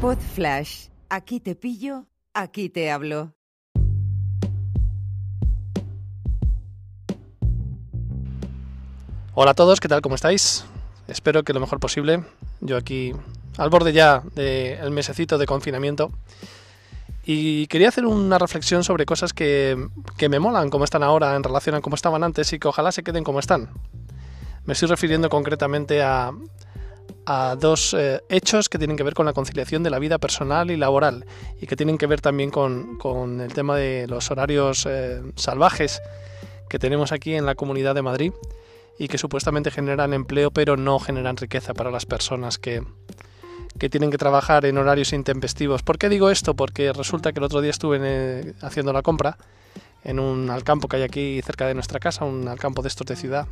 Pod Flash. Aquí te pillo, aquí te hablo. Hola a todos, ¿qué tal? ¿Cómo estáis? Espero que lo mejor posible. Yo aquí al borde ya del mesecito de confinamiento. Y quería hacer una reflexión sobre cosas que, que me molan, como están ahora, en relación a cómo estaban antes y que ojalá se queden como están. Me estoy refiriendo concretamente a, a dos eh, hechos que tienen que ver con la conciliación de la vida personal y laboral y que tienen que ver también con, con el tema de los horarios eh, salvajes que tenemos aquí en la Comunidad de Madrid y que supuestamente generan empleo pero no generan riqueza para las personas que, que tienen que trabajar en horarios intempestivos. ¿Por qué digo esto? Porque resulta que el otro día estuve eh, haciendo la compra en un alcampo que hay aquí cerca de nuestra casa, un alcampo de estos de ciudad.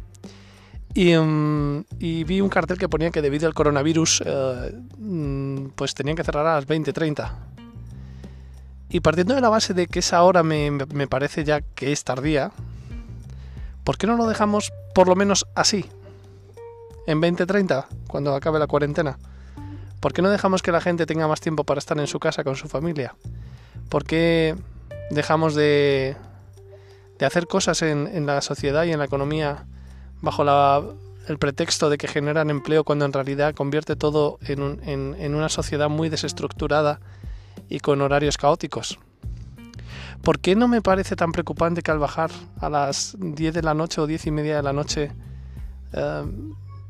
Y, mm, y, vi un cartel que ponía que debido al coronavirus eh, mm, pues tenían que cerrar a las 20.30. Y partiendo de la base de que esa hora me, me parece ya que es tardía, ¿por qué no lo dejamos por lo menos así? En 20.30, cuando acabe la cuarentena. ¿Por qué no dejamos que la gente tenga más tiempo para estar en su casa con su familia? ¿Por qué dejamos de, de hacer cosas en, en la sociedad y en la economía bajo la, el pretexto de que generan empleo cuando en realidad convierte todo en, un, una sociedad muy desestructurada y con horarios caóticos. ¿Por qué no me parece tan preocupante que al bajar a las 10 de la noche o 10 y media de la noche eh,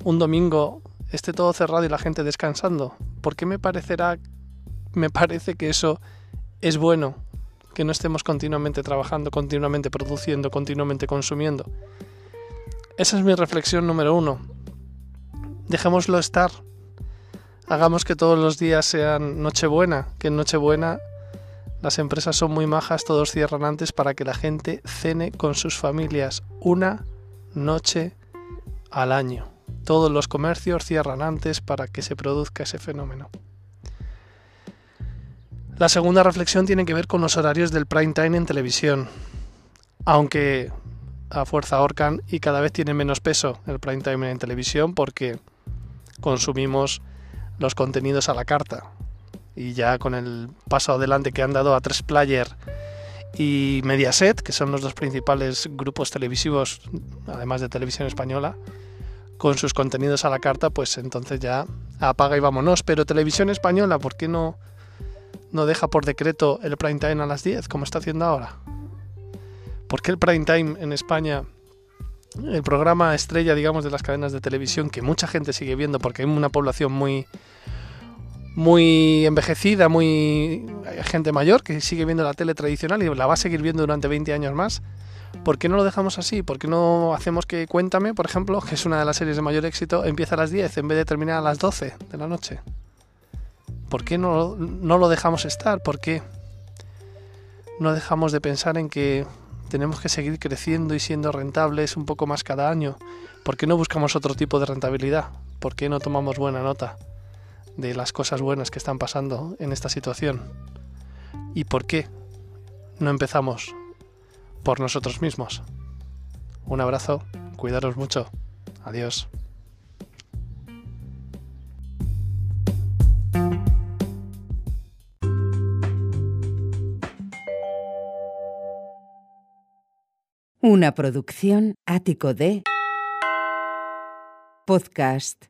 un domingo esté todo cerrado y la gente descansando? ¿Por qué me parecerá me parece que eso es bueno? Que no estemos continuamente trabajando, continuamente produciendo, continuamente consumiendo. Esa es mi reflexión número uno. Dejémoslo estar. Hagamos que todos los días sean Nochebuena, que en Nochebuena las empresas son muy majas, todos cierran antes para que la gente cene con sus familias una noche al año. Todos los comercios cierran antes para que se produzca ese fenómeno. La segunda reflexión tiene que ver con los horarios del prime time en televisión. Aunque a fuerza ahorcan y cada vez tiene menos peso el prime time en televisión porque consumimos los contenidos a la carta. Y ya con el paso adelante que han dado a tres player y Mediaset, que son los dos principales grupos televisivos, además de televisión española, con sus contenidos a la carta, pues entonces ya apaga y vámonos. Pero televisión española, ¿por qué no, no deja por decreto el prime time a las 10, como está haciendo ahora? ¿Por qué el prime time en España, el programa estrella, digamos, de las cadenas de televisión que mucha gente sigue viendo porque hay una población muy muy envejecida, muy gente mayor que sigue viendo la tele tradicional y la va a seguir viendo durante 20 años más. ¿Por qué no lo dejamos así? ¿Por qué no hacemos que Cuéntame, por ejemplo, que es una de las series de mayor éxito, empieza a las 10 en vez de terminar a las 12 de la noche? ¿Por qué no, no lo dejamos estar? ¿Por qué no dejamos de pensar en que tenemos que seguir creciendo y siendo rentables un poco más cada año. ¿Por qué no buscamos otro tipo de rentabilidad? ¿Por qué no tomamos buena nota de las cosas buenas que están pasando en esta situación? ¿Y por qué no empezamos por nosotros mismos? Un abrazo, cuidaros mucho. Adiós. Una producción ático de podcast